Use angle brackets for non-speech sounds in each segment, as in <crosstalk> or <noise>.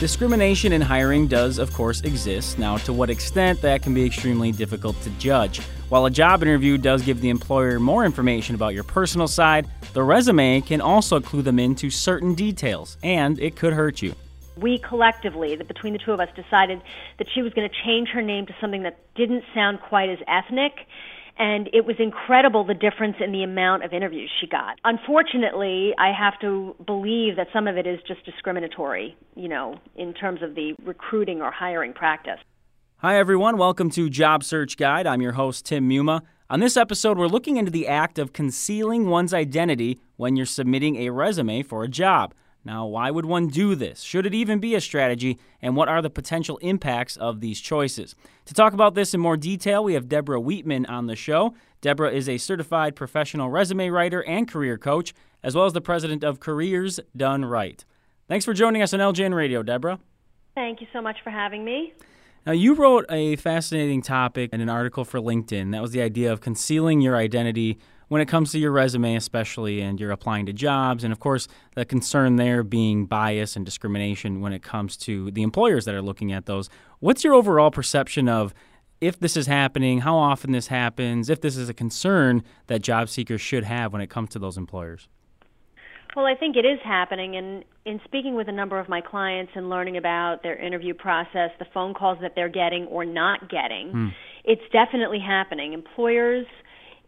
Discrimination in hiring does, of course, exist. Now, to what extent, that can be extremely difficult to judge. While a job interview does give the employer more information about your personal side, the resume can also clue them into certain details, and it could hurt you. We collectively, between the two of us, decided that she was going to change her name to something that didn't sound quite as ethnic and it was incredible the difference in the amount of interviews she got. Unfortunately, I have to believe that some of it is just discriminatory, you know, in terms of the recruiting or hiring practice. Hi, everyone. Welcome to Job Search Guide. I'm your host, Tim Muma. On this episode, we're looking into the act of concealing one's identity when you're submitting a resume for a job. Now, why would one do this? Should it even be a strategy? And what are the potential impacts of these choices? To talk about this in more detail, we have Deborah Wheatman on the show. Deborah is a certified professional resume writer and career coach, as well as the president of Careers Done Write. Thanks for joining us on LJN Radio, Deborah. Thank you so much for having me. Now, you wrote a fascinating topic in an article for LinkedIn. That was the idea of concealing your identity when it comes to your resume, especially, and you're applying to jobs. And of course, the concern there being bias and discrimination when it comes to the employers that are looking at those. What's your overall perception of if this is happening, how often this happens, if this is a concern that job seekers should have when it comes to those employers? Well, I think it is happening. And in speaking with a number of my clients and learning about their interview process, the phone calls that they're getting or not getting, mm. it's definitely happening. Employers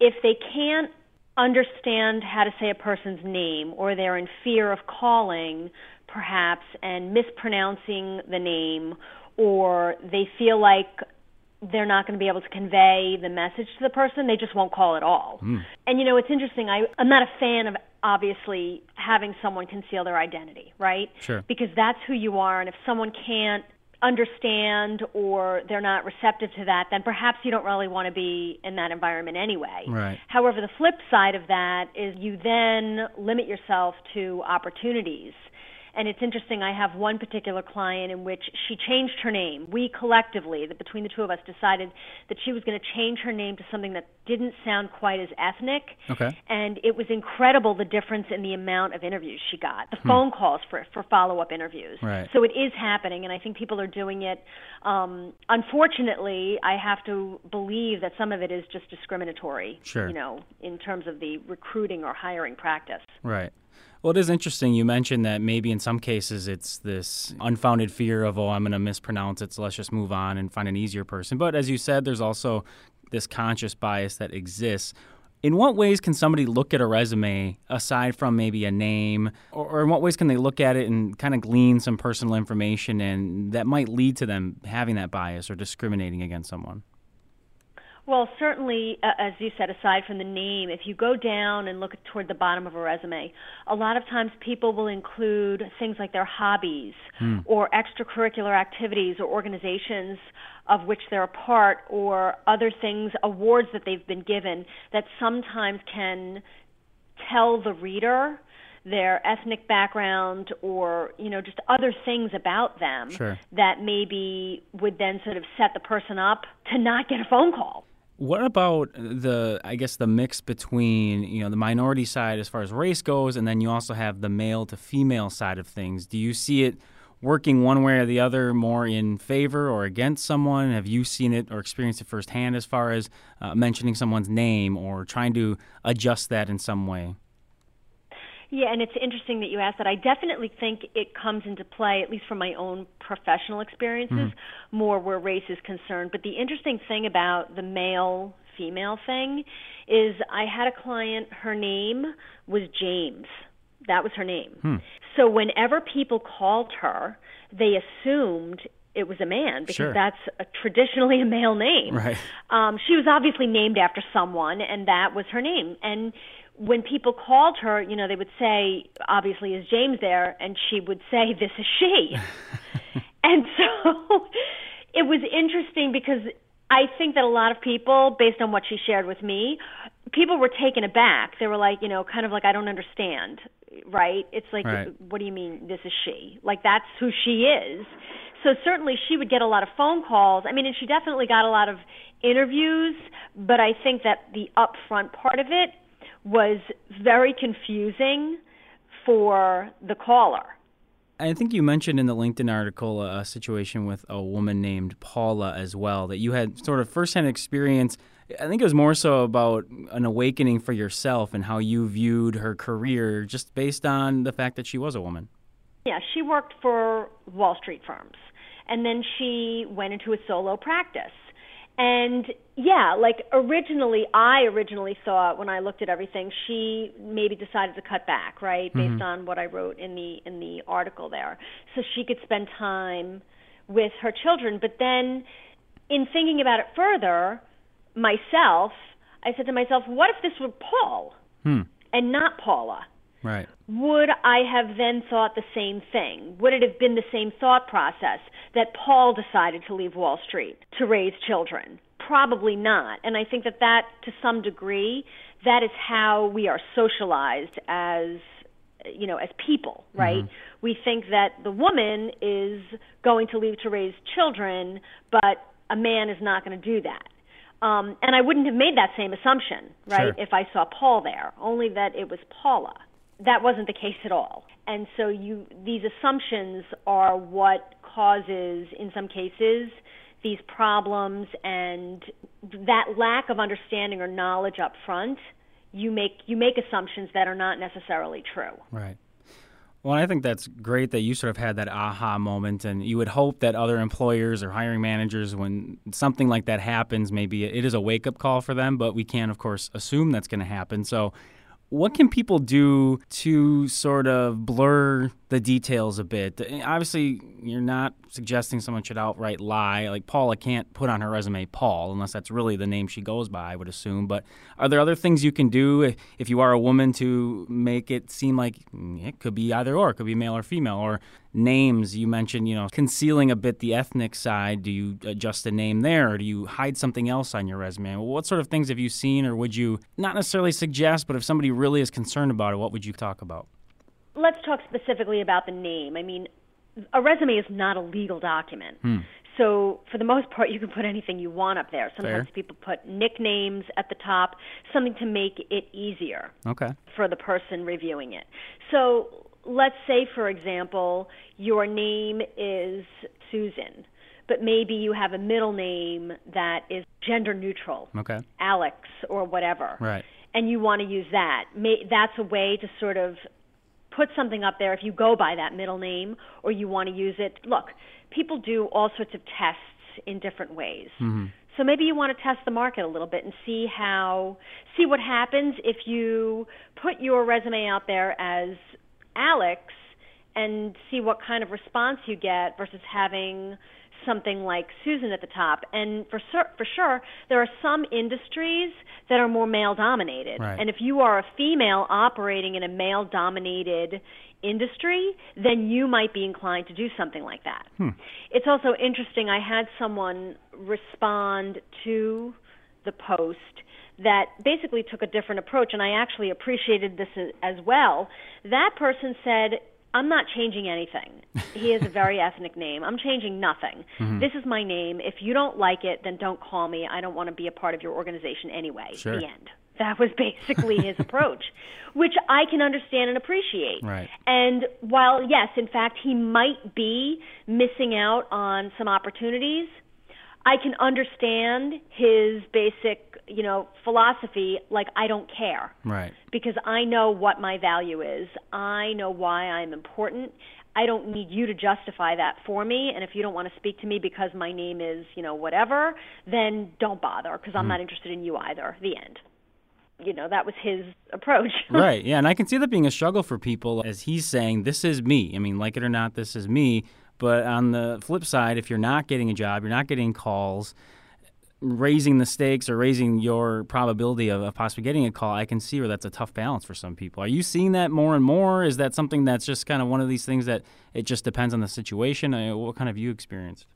if they can't understand how to say a person's name or they're in fear of calling perhaps and mispronouncing the name or they feel like they're not going to be able to convey the message to the person they just won't call at all. Mm. and you know it's interesting i i'm not a fan of obviously having someone conceal their identity right? Sure. Because that's who you are and if someone can't understand or they're not receptive to that, then perhaps you don't really want to be in that environment anyway. Right. However, the flip side of that is you then limit yourself to opportunities and it's interesting, I have one particular client in which she changed her name. We collectively, between the two of us, decided that she was going to change her name to something that didn't sound quite as ethnic. Okay. And it was incredible the difference in the amount of interviews she got, the hmm. phone calls for, for follow up interviews. Right. So it is happening, and I think people are doing it. Um, unfortunately, I have to believe that some of it is just discriminatory, sure. you know, in terms of the recruiting or hiring practice. Right. Well, it is interesting. You mentioned that maybe in some cases it's this unfounded fear of, oh, I'm going to mispronounce it, so let's just move on and find an easier person. But as you said, there's also this conscious bias that exists. In what ways can somebody look at a resume aside from maybe a name, or, or, in what ways can they look at it and kind of glean some personal information and that might lead to them having that bias or discriminating against someone? Well, certainly, uh, as you said, aside from the name, if you go down and look toward the bottom of a resume, a lot of times people will include things like their hobbies hmm. or extracurricular activities or organizations of which they're a part or other things, awards that they've been given that sometimes can tell the reader their ethnic background or you know just other things about them sure. that maybe would then sort of set the person up to not get a phone call what about the I guess the mix between you know the minority side as far as race goes, and then you also have the male to female side of things? Do you see it working one way or the other, more in favor or against someone? Have you seen it or experienced it firsthand as far as uh, mentioning someone's name or trying to adjust that in some way? Yeah, and it's interesting that you asked that. I definitely think it comes into play, at least from my own professional experiences, mm-hmm. more where race is concerned. But the interesting thing about the male female thing is I had a client, her name was James. That was her name. Hmm. So whenever people called her, they assumed it was a man because sure. that's a, traditionally a male name. Right. Um, she was obviously named after someone, and that was her name. And when people called her, you know, they would say, obviously, is James there? And she would say, this is she. <laughs> and so <laughs> it was interesting because I think that a lot of people, based on what she shared with me, people were taken aback. They were like, you know, kind of like, I don't understand, right? It's like, right. what do you mean this is she? Like, that's who she is. So certainly she would get a lot of phone calls. I mean, and she definitely got a lot of interviews, but I think that the upfront part of it was very confusing for the caller I think you mentioned in the LinkedIn article a situation with a woman named Paula as well, that you had sort of firsthand experience. I think it was more so about an awakening for yourself and how you viewed her career just based on the fact that she was a woman. Yeah, she worked for Wall Street firms. And then she went into a solo practice. And yeah, like originally, I originally thought when I looked at everything, she maybe decided to cut back, right, based mm-hmm. on what I wrote in the in the article there, so she could spend time with her children. But then, in thinking about it further, myself, I said to myself, what if this were Paul hmm. and not Paula? Right. Would I have then thought the same thing? Would it have been the same thought process that Paul decided to leave Wall Street to raise children? Probably not. And I think that that, to some degree, that is how we are socialized as you know as people right mm-hmm. we think that the woman is going to leave to raise children but a man is not going to do that um, and I wouldn't have made that same assumption, right, sure. if I saw Paul there, only that it was Paula that wasn't the case at all. And so you these assumptions are what causes in some cases these problems and that lack of understanding or knowledge up front you make you make assumptions that are not necessarily true. Right. Well, I think that's great that you sort of had that aha moment, and you would hope that other employers or hiring managers, when something like that happens, maybe it is a wake up call for them, but we can't, of course, assume that's going to happen. So what can people do to sort of blur the details a bit? Obviously, you're not suggesting someone should outright lie. Like Paula can't put on her resume Paul unless that's really the name she goes by, I would assume. But are there other things you can do if you are a woman to make it seem like mm, it could be either or, it could be male or female, or names you mentioned, you know, concealing a bit the ethnic side. Do you adjust the name there, or do you hide something else on your resume? What sort of things have you seen, or would you not necessarily suggest, but if somebody really is concerned about it, what would you talk about? Let's talk specifically about the name. I mean, a resume is not a legal document. Hmm. So for the most part, you can put anything you want up there. Sometimes Fair. people put nicknames at the top, something to make it easier okay. for the person reviewing it. So let's say, for example, your name is Susan, but maybe you have a middle name that is gender neutral, okay. Alex or whatever, right? And you want to use that. That's a way to sort of put something up there if you go by that middle name or you want to use it. Look, people do all sorts of tests in different ways. Mm-hmm. So maybe you want to test the market a little bit and see how see what happens if you put your resume out there as Alex and see what kind of response you get versus having something like Susan at the top. And for for sure, there are some industries that are more male dominated. Right. And if you are a female operating in a male dominated industry, then you might be inclined to do something like that. Hmm. It's also interesting. I had someone respond to the post that basically took a different approach, and I actually appreciated this as well. That person said, I'm not changing anything. He has a very <laughs> ethnic name. I'm changing nothing. Mm-hmm. This is my name. If you don't like it, then don't call me. I don't want to be a part of your organization anyway. Sure. The end. That was basically his <laughs> approach, which I can understand and appreciate. Right. And while, yes, in fact, he might be missing out on some opportunities, I can understand his basic, you know, philosophy like I don't care. Right. Because I know what my value is. I know why I'm important. I don't need you to justify that for me. And if you don't want to speak to me because my name is, you know, whatever, then don't bother because I'm mm. not interested in you either. The end. You know, that was his approach. <laughs> right. Yeah. And I can see that being a struggle for people as he's saying, this is me. I mean, like it or not, this is me. But on the flip side, if you're not getting a job, you're not getting calls, raising the stakes or raising your probability of, of, possibly getting a call, I can see where that's a tough balance for some people. Are you seeing that more and more? Is that something that's just kind of one of these things that it just depends on the situation? I uh, mean, what kind of you experienced?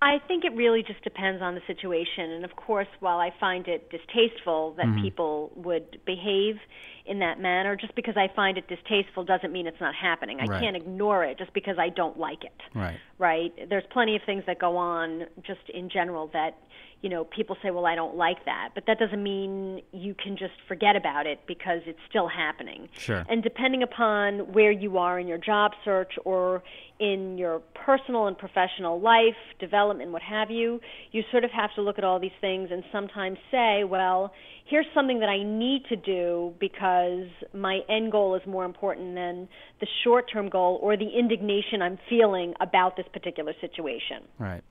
I think it really just depends on the situation. And of course, while I find it distasteful that mm-hmm. people would behave in that manner, just because I find it distasteful doesn't mean it's not happening. I right. can't ignore it just because I don't like it. Right. Right. There's plenty of things that go on just in general that you know, people say, well, I don't like that. But that doesn't mean you can just forget about it because it's still happening. Sure. And depending upon where you are in your job search or in your personal and professional life, development, what have you, you sort of have to look at all these things and sometimes say, well, here's something that I need to do because my end goal is more important than the short term goal or the indignation I'm feeling about this particular situation. Right.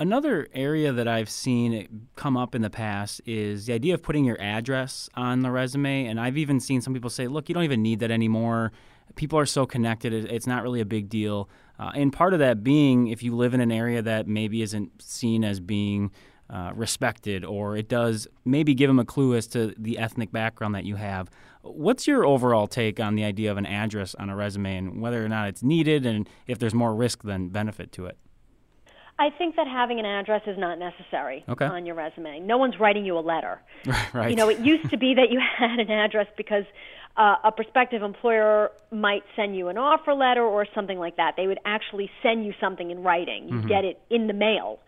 Another area that I've seen come up in the past is the idea of putting your address on the resume. And I've even seen some people say, look, you don't even need that anymore. People are so connected, it's not really a big deal. Uh, and part of that being if you live in an area that maybe isn't seen as being uh, respected, or it does maybe give them a clue as to the ethnic background that you have. What's your overall take on the idea of an address on a resume and whether or not it's needed and if there's more risk than benefit to it? I think that having an address is not necessary okay. on your resume. No one's writing you a letter. <laughs> right. You know, it used to be that you <laughs> had an address because uh, a prospective employer might send you an offer letter or something like that. They would actually send you something in writing. You mm-hmm. get it in the mail.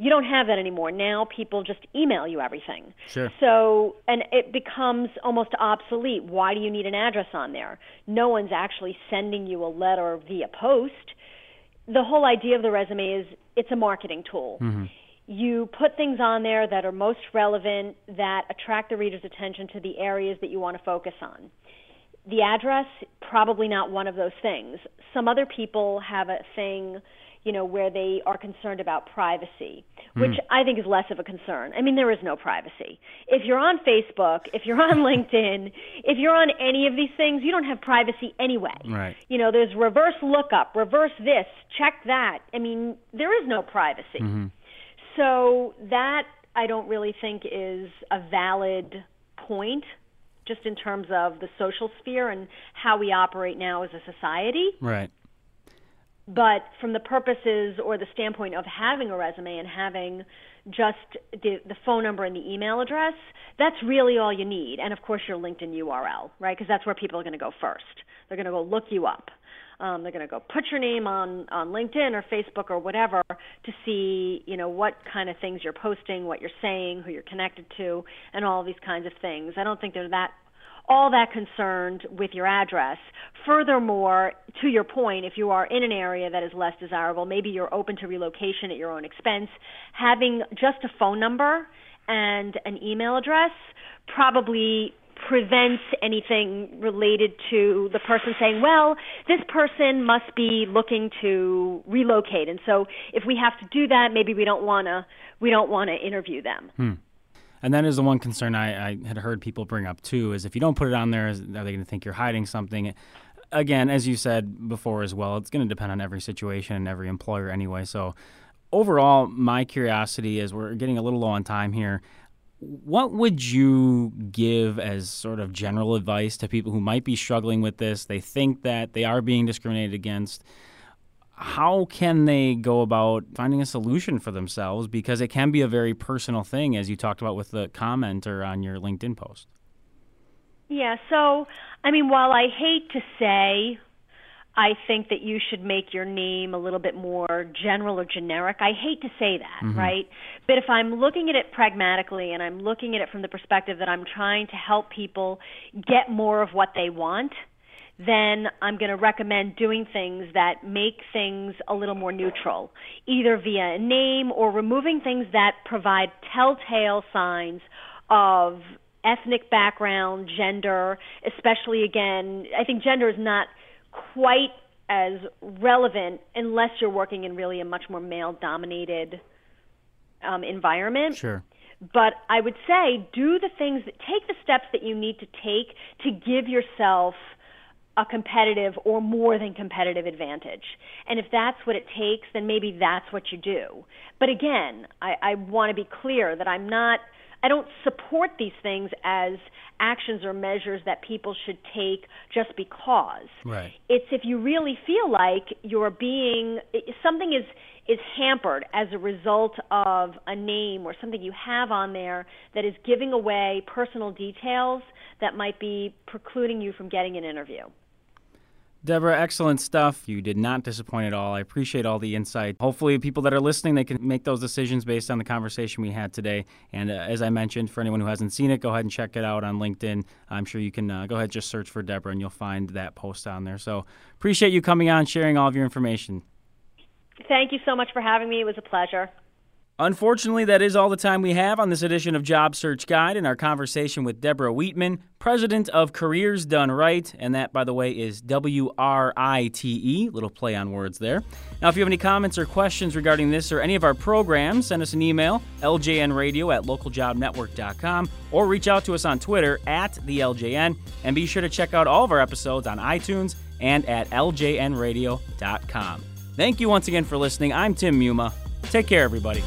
You don't have that anymore. Now people just email you everything. Sure. So, and it becomes almost obsolete. Why do you need an address on there? No one's actually sending you a letter via post the whole idea of the resume is it's a marketing tool. Mm-hmm. You put things on there that are most relevant, that attract the reader's attention to the areas that you want to focus on. The address, probably not one of those things. Some other people have a thing you know, where they are concerned about privacy, which mm. I think is less of a concern. I mean, there is no privacy. If you're on Facebook, if you're on <laughs> LinkedIn, if you're on any of these things, you don't have privacy anyway. Right. You know, there's reverse lookup, reverse this, check that. I mean, there is no privacy. Mm-hmm. So that I don't really think is a valid point just in terms of the social sphere and how we operate now as a society. Right. But from the purposes or the standpoint of having a resume and having just the, the phone number and the email address, that's really all you need. And of course, your LinkedIn URL, right? Because that's where people are going to go first. They're going to go look you up. Um, they're going to go put your name on on LinkedIn or Facebook or whatever to see, you know, what kind of things you're posting, what you're saying, who you're connected to, and all these kinds of things. I don't think they're that all that concerned with your address. Furthermore, to your point, if you are in an area that is less desirable, maybe you're open to relocation at your own expense, having just a phone number and an email address probably prevents anything related to the person saying, well, this person must be looking to relocate. And so if we have to do that, maybe we don't want to we don't want to interview them. Hmm. And that is the one concern I, I, had heard people bring up too: is if you don't put it on there, is, are they going to think you're hiding something? Again, as you said before as well, it's going to depend on every situation and every employer anyway. So, overall, my curiosity is we're getting a little low on time here. What would you give as sort of general advice to people who might be struggling with this? They think that they are being discriminated against how can they go about finding a solution for themselves? Because it can be a very personal thing, as you talked about with the commenter on your LinkedIn post. Yeah, so, I mean, while I hate to say I think that you should make your name a little bit more general or generic. I hate to say that, mm-hmm. right? But if I'm looking at it pragmatically and I'm looking at it from the perspective that I'm trying to help people get more of what they want, then I'm going to recommend doing things that make things a little more neutral, either via a name or removing things that provide telltale signs of ethnic background, gender, especially again, I think gender is not quite as relevant unless you're working in really a much more male dominated um, environment. Sure. But I would say do the things, take the steps that you need to take to give yourself – a competitive or more than competitive advantage. And if that's what it takes, then maybe that's what you do. But again, I, I want to be clear that I'm not, I don't support these things as actions or measures that people should take just because. Right. It's if you really feel like you're being, something is, is hampered as a result of a name or something you have on there that is giving away personal details that might be precluding you from getting an interview. Deborah, excellent stuff. You did not disappoint at all. I appreciate all the insight. Hopefully, people that are listening, they can make those decisions based on the conversation we had today. And uh, as I mentioned, for anyone who hasn't seen it, go ahead and check it out on LinkedIn. I'm sure you can uh, go ahead just search for Deborah and you'll find that post on there. So appreciate you coming on, sharing all of your information. Thank you so much for having me. It was a pleasure. Unfortunately, that is all the time we have on this edition of Job Search Guide and our conversation with Deborah Wheatman, president of Careers Done Write. And that, by the way, is W R I T E. Little play on words there. Now, if you have any comments or questions regarding this or any of our programs, send us an email, ljnradio at localjobnetwork.com, or reach out to us on Twitter at the LJN. And be sure to check out all of our episodes on iTunes and at ljnradio.com. Thank you once again for listening. I'm Tim Muma. Take care, everybody.